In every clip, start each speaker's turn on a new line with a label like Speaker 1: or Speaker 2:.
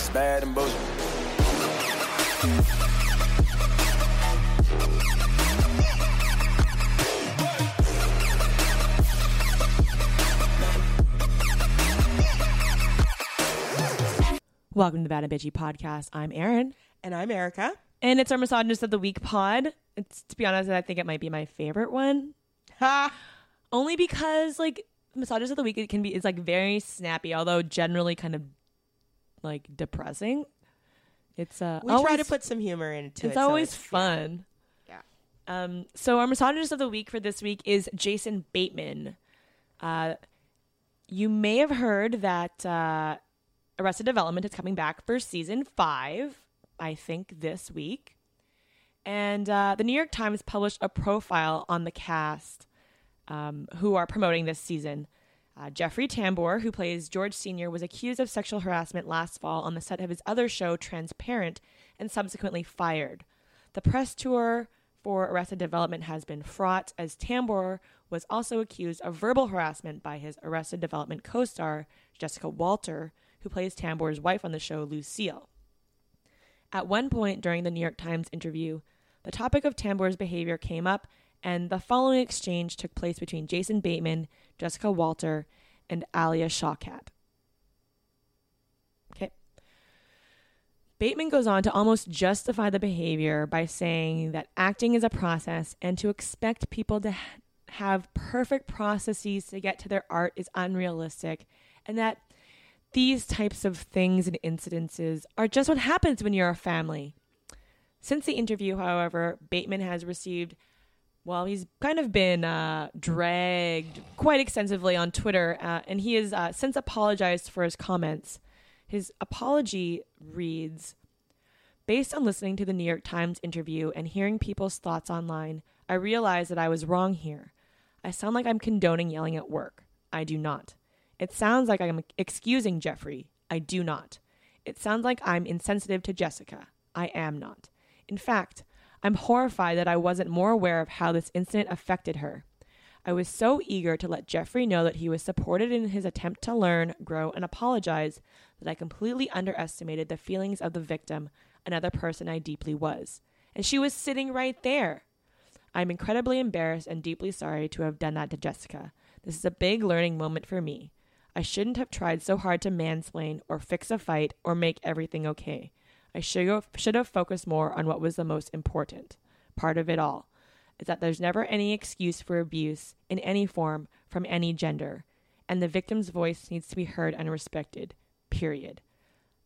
Speaker 1: It's bad and bullshit.
Speaker 2: Welcome to the Bad and Bitchy podcast. I'm Erin,
Speaker 3: And I'm Erica.
Speaker 2: and it's our misogynist of the week pod. It's to be honest, I think it might be my favorite one,
Speaker 3: Ha!
Speaker 2: only because like misogynist of the week it can be it's like very snappy, although generally kind of like depressing. It's uh,
Speaker 3: We try to put some humor into it.
Speaker 2: it's
Speaker 3: so
Speaker 2: always fun.
Speaker 3: Yeah.
Speaker 2: Um, so our misogynist of the week for this week is Jason Bateman. Uh, you may have heard that uh, Arrested Development is coming back for season five. I think this week, and uh, the New York Times published a profile on the cast um, who are promoting this season. Uh, Jeffrey Tambor, who plays George Sr., was accused of sexual harassment last fall on the set of his other show, Transparent, and subsequently fired. The press tour for Arrested Development has been fraught, as Tambor was also accused of verbal harassment by his Arrested Development co star, Jessica Walter, who plays Tambor's wife on the show, Lucille. At one point during the New York Times interview, the topic of Tambor's behavior came up, and the following exchange took place between Jason Bateman, Jessica Walter, and Alia Shawkat. Okay. Bateman goes on to almost justify the behavior by saying that acting is a process and to expect people to ha- have perfect processes to get to their art is unrealistic, and that these types of things and incidences are just what happens when you're a family. Since the interview, however, Bateman has received, well, he's kind of been uh, dragged quite extensively on Twitter, uh, and he has uh, since apologized for his comments. His apology reads Based on listening to the New York Times interview and hearing people's thoughts online, I realized that I was wrong here. I sound like I'm condoning yelling at work. I do not. It sounds like I'm excusing Jeffrey. I do not. It sounds like I'm insensitive to Jessica. I am not. In fact, I'm horrified that I wasn't more aware of how this incident affected her. I was so eager to let Jeffrey know that he was supported in his attempt to learn, grow, and apologize that I completely underestimated the feelings of the victim, another person I deeply was. And she was sitting right there. I'm incredibly embarrassed and deeply sorry to have done that to Jessica. This is a big learning moment for me. I shouldn't have tried so hard to mansplain or fix a fight or make everything okay. I should have, should have focused more on what was the most important part of it all is that there's never any excuse for abuse in any form from any gender, and the victim's voice needs to be heard and respected. Period.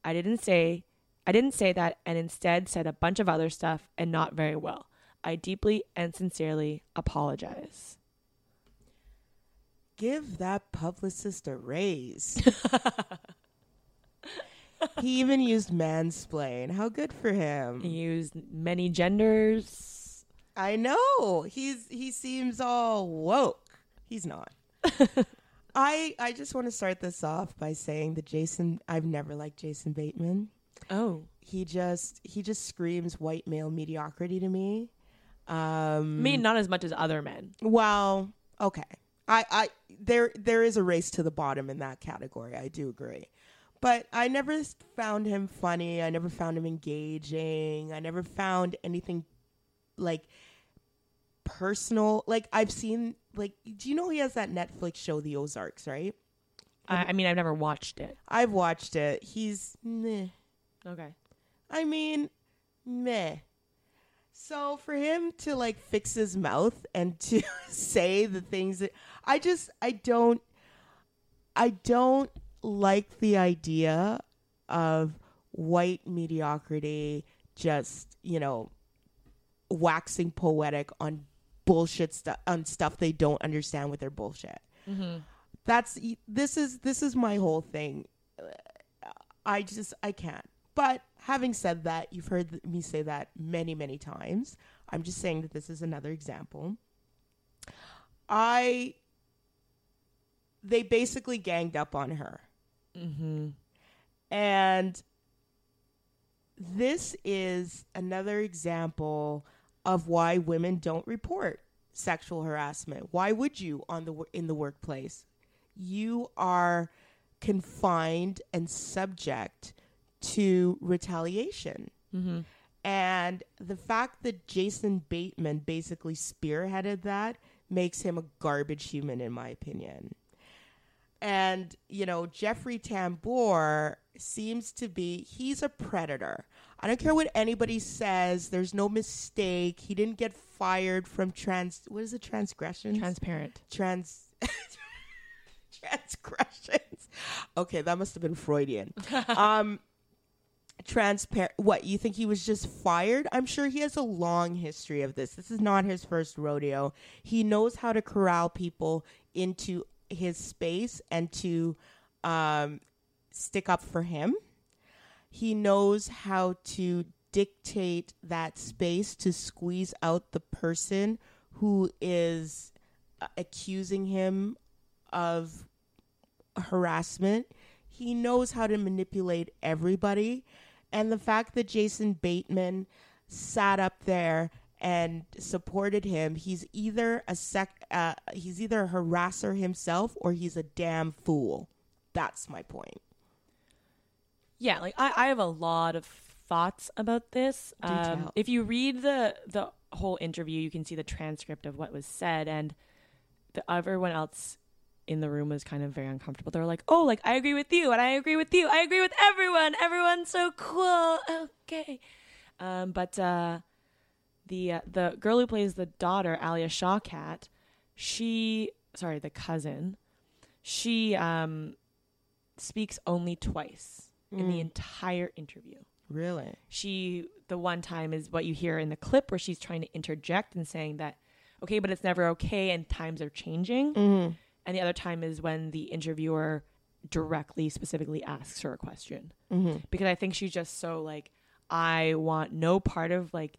Speaker 2: I didn't say I didn't say that and instead said a bunch of other stuff and not very well. I deeply and sincerely apologize.
Speaker 3: Give that publicist a raise. he even used mansplain. How good for him.
Speaker 2: He used many genders.
Speaker 3: I know. He's he seems all woke. He's not. I I just want to start this off by saying that Jason I've never liked Jason Bateman.
Speaker 2: Oh.
Speaker 3: He just he just screams white male mediocrity to me. Um
Speaker 2: mean, not as much as other men.
Speaker 3: Well, okay. I, I there there is a race to the bottom in that category. I do agree. But I never found him funny. I never found him engaging. I never found anything like personal. Like I've seen like do you know he has that Netflix show The Ozarks, right?
Speaker 2: I, I mean, I've never watched it.
Speaker 3: I've watched it. He's meh.
Speaker 2: Okay.
Speaker 3: I mean, meh. So for him to like fix his mouth and to say the things that I just I don't I don't like the idea of white mediocrity just, you know, waxing poetic on bullshit stuff on stuff they don't understand with their bullshit. Mm-hmm. That's this is this is my whole thing. Uh, I just I can't. But having said that, you've heard me say that many many times. I'm just saying that this is another example. I they basically ganged up on her. And this is another example of why women don't report sexual harassment. Why would you on the in the workplace? You are confined and subject to retaliation.
Speaker 2: Mm-hmm.
Speaker 3: And the fact that Jason Bateman basically spearheaded that makes him a garbage human, in my opinion. And, you know, Jeffrey Tambor seems to be, he's a predator. I don't care what anybody says, there's no mistake. He didn't get fired from trans, what is it, transgressions?
Speaker 2: Transparent.
Speaker 3: trans transgressions. Okay, that must have been Freudian. um transparent what you think he was just fired i'm sure he has a long history of this this is not his first rodeo he knows how to corral people into his space and to um, stick up for him he knows how to dictate that space to squeeze out the person who is uh, accusing him of harassment. He knows how to manipulate everybody. And the fact that Jason Bateman sat up there and supported him, he's either a sec uh, he's either a harasser himself or he's a damn fool. That's my point.
Speaker 2: Yeah, like I, I have a lot of thoughts about this. Um, if you read the the whole interview, you can see the transcript of what was said, and the everyone else in the room was kind of very uncomfortable. They were like, "Oh, like I agree with you, and I agree with you, I agree with everyone. Everyone's so cool." Okay, um, but uh, the uh, the girl who plays the daughter, Alia Shawkat, she sorry, the cousin, she um, speaks only twice in the
Speaker 3: Mm.
Speaker 2: entire interview.
Speaker 3: Really?
Speaker 2: She the one time is what you hear in the clip where she's trying to interject and saying that okay, but it's never okay and times are changing.
Speaker 3: Mm-hmm.
Speaker 2: And the other time is when the interviewer directly specifically asks her a question.
Speaker 3: Mm-hmm.
Speaker 2: Because I think she's just so like I want no part of like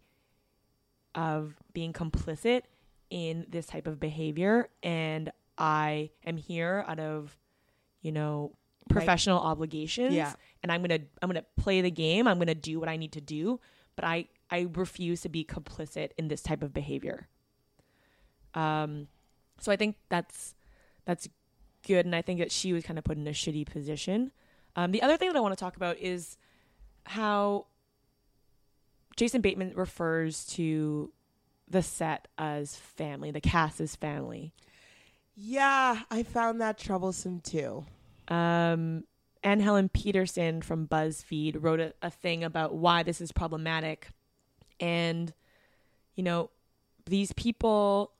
Speaker 2: of being complicit in this type of behavior and I am here out of you know
Speaker 3: Right.
Speaker 2: professional obligations
Speaker 3: Yeah.
Speaker 2: and I'm gonna I'm gonna play the game. I'm gonna do what I need to do, but I I refuse to be complicit in this type of behavior. Um, so I think that's that's good, and I think that she was kind of put in a shitty position. Um, the other thing that I want to talk about is how Jason Bateman refers to the set as family, the cast as family.
Speaker 3: Yeah, I found that troublesome too.
Speaker 2: um, Anne Helen Petersen from BuzzFeed wrote a, a thing about why this is problematic. And, you know, these people,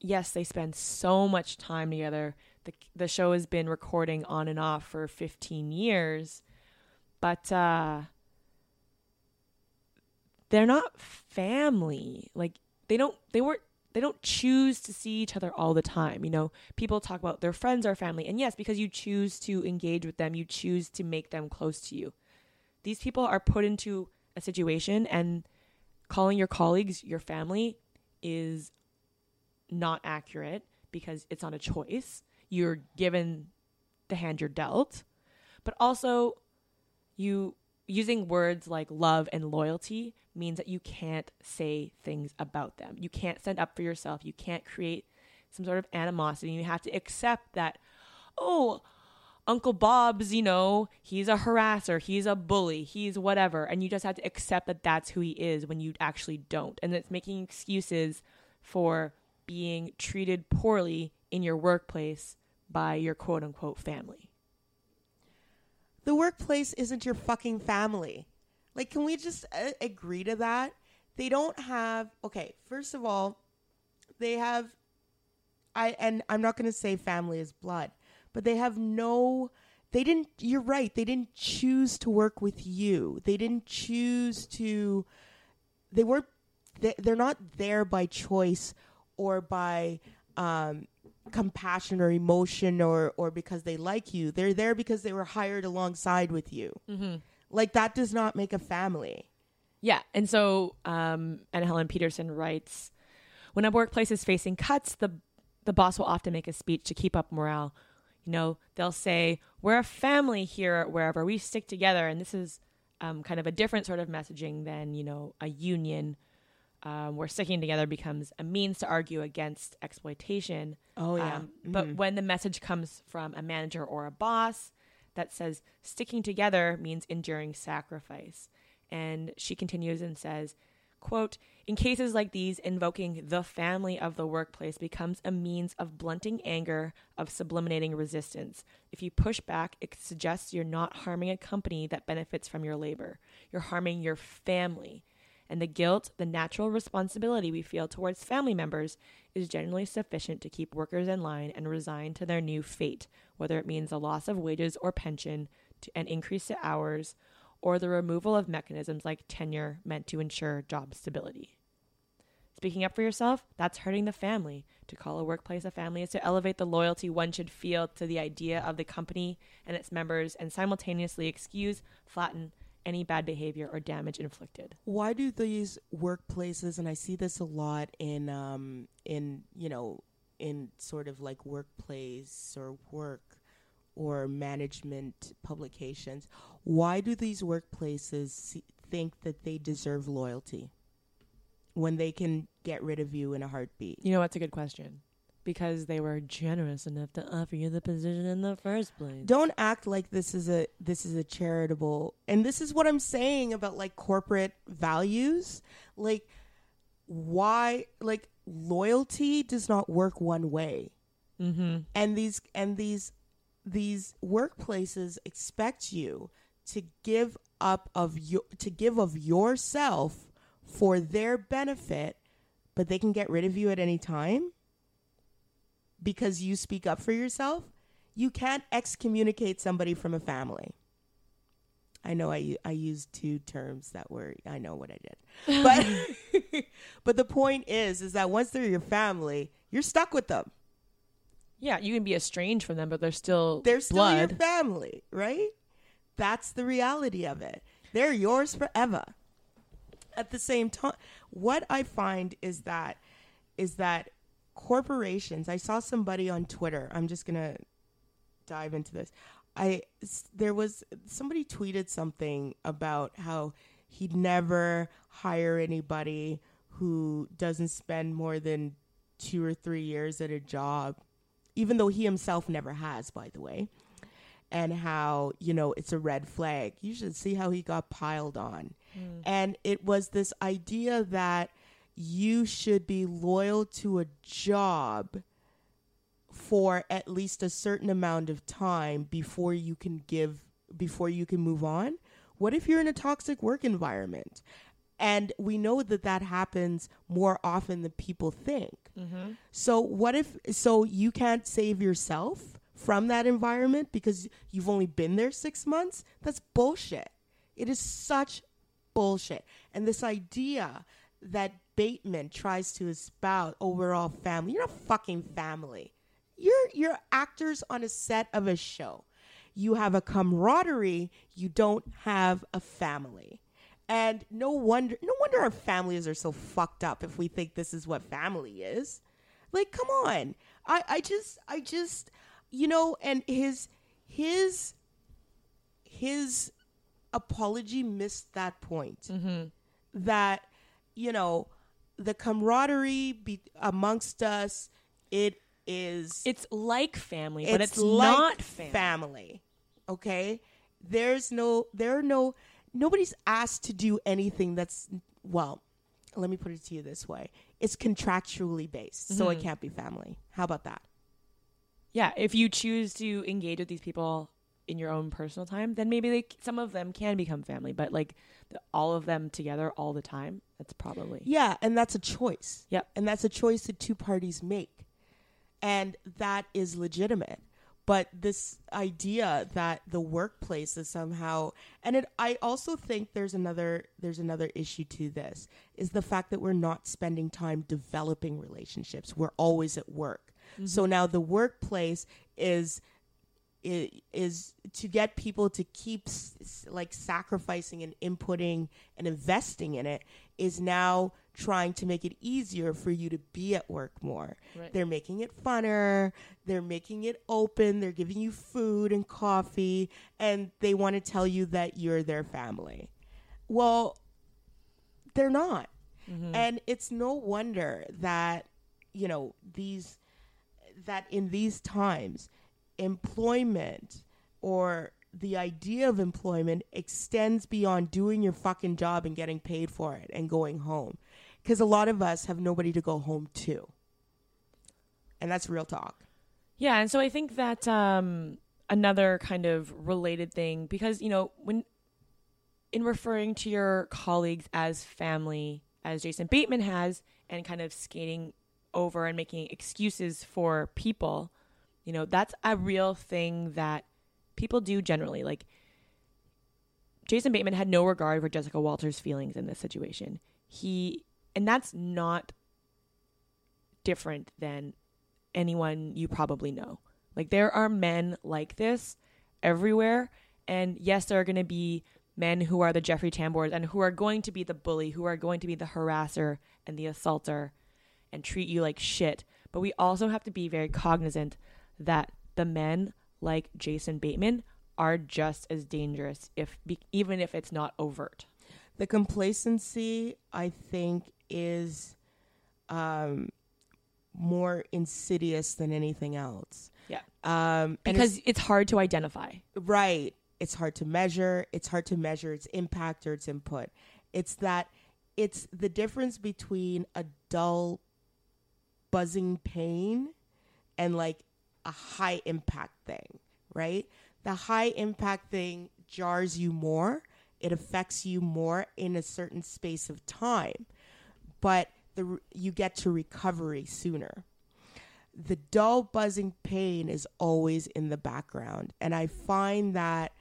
Speaker 2: yes, they spend so much time together. The, the show has been recording on and off for 15 years, but uh, they're not family. Like, they don't, they weren't they don't choose to see each other all the time. You know, people talk about their friends are family. And yes, because you choose to engage with them, you choose to make them close to you. These people are put into a situation and calling your colleagues your family is not accurate because it's not a choice. You're given the hand you're dealt. But also you using words like love and loyalty means that you can't say things about them. You can't stand up for yourself. You can't create some sort of animosity. You have to accept that, oh, Uncle Bob's, you know, he's a harasser, he's a bully, he's whatever. And you just have to accept that that's who he is when you actually don't. And it's making excuses for being treated poorly in your workplace by your quote unquote family.
Speaker 3: The workplace isn't your fucking family. Like, can we just uh, agree to that? They don't have, okay, first of all, they have, I, and I'm not going to say family is blood, but they have no, they didn't, you're right, they didn't choose to work with you. They didn't choose to, they were, they, they're not there by choice or by, um, compassion or emotion or or because they like you they're there because they were hired alongside with you
Speaker 2: Mm-hmm.
Speaker 3: like that does not make a family
Speaker 2: Yeah. And so, um, Anne Helen Petersen writes, when a workplace is facing cuts, the the boss will often make a speech to keep up morale. You know, they'll say, "We're a family here at wherever we stick together," and this is um, kind of a different sort of messaging than you know a union, um, where sticking together becomes a means to argue against exploitation.
Speaker 3: oh
Speaker 2: Um, But when the message comes from a manager or a boss, that says sticking together means enduring sacrifice. And she continues and says, quote, in cases like these, invoking the family of the workplace becomes a means of blunting anger, of subliminating resistance. If you push back, it suggests you're not harming a company that benefits from your labor. You're harming your family. And the guilt, the natural responsibility we feel towards family members, is generally sufficient to keep workers in line and resign to their new fate, whether it means a loss of wages or pension to, and increase to hours, or the removal of mechanisms like tenure meant to ensure job stability. Speaking up for yourself, that's hurting the family. To call a workplace a family is to elevate the loyalty one should feel to the idea of the company and its members and simultaneously excuse, flatten any bad behavior or damage inflicted.
Speaker 3: Why do these workplaces, and I see this a lot in, um, in you know, in sort of like workplace or work or management publications, why do these workplaces see, think that they deserve loyalty when they can get rid of you in a heartbeat?
Speaker 2: You know, that's a good question. Because they were generous enough to offer you the position in the first place.
Speaker 3: Don't act like this is a this is a charitable and this is what I'm saying about like corporate values. Like why like loyalty does not work one way.
Speaker 2: Mm-hmm.
Speaker 3: and these and these these workplaces expect you to give up of your to give of yourself for their benefit but they can get rid of you at any time because you speak up for yourself you can't excommunicate somebody from a family I know I, I used two terms that were I know what I did. But but the point is is that once they're your family, you're stuck with them.
Speaker 2: Yeah, you can be estranged from them, but they're still
Speaker 3: They're still
Speaker 2: blood.
Speaker 3: your family, right? That's the reality of it. They're yours forever. At the same time, what I find is that is that corporations. I saw somebody on Twitter. I'm just gonna dive into this. I there was somebody tweeted something about how he'd never hire anybody who doesn't spend more than two or three years at a job, even though he himself never has, by the way. And how, you know, it's a red flag. You should see how he got piled on. Hmm. And it was this idea that you should be loyal to a job for at least a certain amount of time before you can give before you can move on? What if you're in a toxic work environment? And we know that that happens more often than people think. Mm-hmm. So what if so you can't save yourself from that environment because you've only been there 6 months? That's bullshit. It is such bullshit. And this idea that Bateman tries to espouse overall family you're not fucking family you're you're actors on a set of a show. You have a camaraderie, you don't have a family. And no wonder no wonder our families are so fucked up if we think this is what family is. Like come on. I I just I just you know and his his his apology missed that point. Mm-hmm. That you know the camaraderie be, amongst us it is
Speaker 2: It's like family, but it's,
Speaker 3: like
Speaker 2: not family.
Speaker 3: family. Okay? There's no there are no nobody's asked to do anything that's well, let me put it to you this way. It's contractually based, so
Speaker 2: Mm-hmm.
Speaker 3: it can't be family. How about that?
Speaker 2: Yeah, if you choose to engage with these people in your own personal time, then maybe like some of them can become family, but like the, all of them together all the time, that's probably
Speaker 3: Yeah, and that's a choice.
Speaker 2: Yep.
Speaker 3: And that's a choice that two parties make. And that is legitimate. But this idea that the workplace is somehow and it I also think there's another there's another issue to this is the fact that we're not spending time developing relationships. We're always at work. Mm-hmm. So now the workplace is is to get people to keep like sacrificing and inputting and investing in it is now trying to make it easier for you to be at work more.
Speaker 2: Right.
Speaker 3: They're making it funner, they're making it open, they're giving you food and coffee and they want to tell you that you're their family. Well, they're not. Mm-hmm. And it's no wonder that you know these that in these times employment or the idea of employment extends beyond doing your fucking job and getting paid for it and going home. Because a lot of us have nobody to go home to. And that's real talk.
Speaker 2: Yeah, and so I think that um, another kind of related thing because you know when in referring to your colleagues as family, as Jason Bateman has, and kind of skating over and making excuses for people, you know, that's a real thing that people do generally. Like Jason Bateman had no regard for Jessica Walter's feelings in this situation. He and that's not different than anyone you probably know. Like there are men like this everywhere and yes there are going to be men who are the Jeffrey Tambors and who are going to be the bully, who are going to be the harasser and the assaulter and treat you like shit. But we also have to be very cognizant that the men like Jason Bateman are just as dangerous if even if it's not overt.
Speaker 3: The complacency I think is um, more insidious than anything else.
Speaker 2: Yeah.
Speaker 3: Um,
Speaker 2: because it's, it's hard to identify.
Speaker 3: Right. It's hard to measure. It's hard to measure its impact or its input. It's that it's the difference between a dull buzzing pain and like a high impact thing, right? The high impact thing jars you more, it affects you more in a certain space of time, but the you get to recovery sooner. The dull buzzing pain is always in the background, and I find that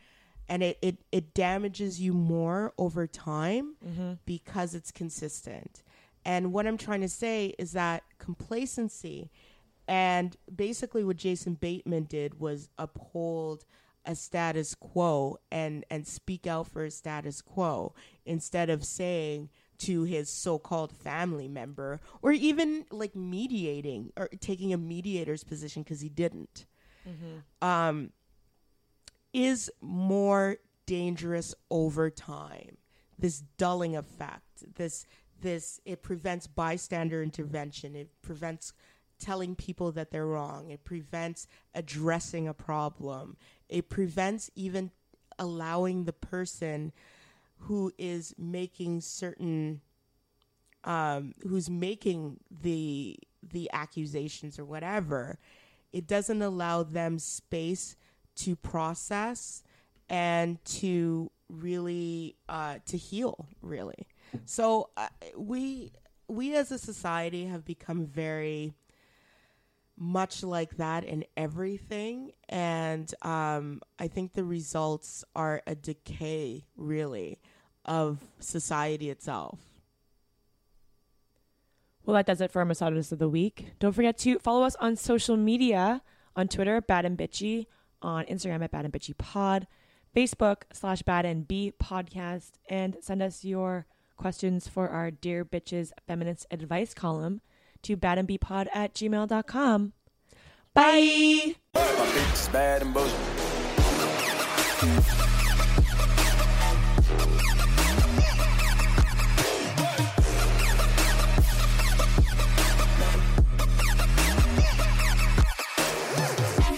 Speaker 3: and it, it, it damages you more over time mm-hmm. because it's consistent. And what I'm trying to say is that complacency and basically what Jason Bateman did was uphold a status quo and and speak out for a status quo instead of saying to his so-called family member or even like mediating or taking a mediator's position because he didn't mm-hmm. um, is more dangerous over time. This dulling effect, this this it prevents bystander intervention. It prevents telling people that they're wrong. It prevents addressing a problem. It prevents even allowing the person who is making certain um, who's making the the accusations or whatever it doesn't allow them space to process and to really uh, to heal really so uh, we we as a society have become very much like that in everything. And um, i think the results are a decay really of society itself.
Speaker 2: Well that does it for our misogynist of the week. Don't forget to follow us on social media. On twitter bad and bitchy. On Instagram at Bad and Bitchy Pod, Facebook slash Bad and B Podcast, and send us your questions for our Dear Bitches Feminist Advice column to badandbpod at gmail.com. Bye! Bye.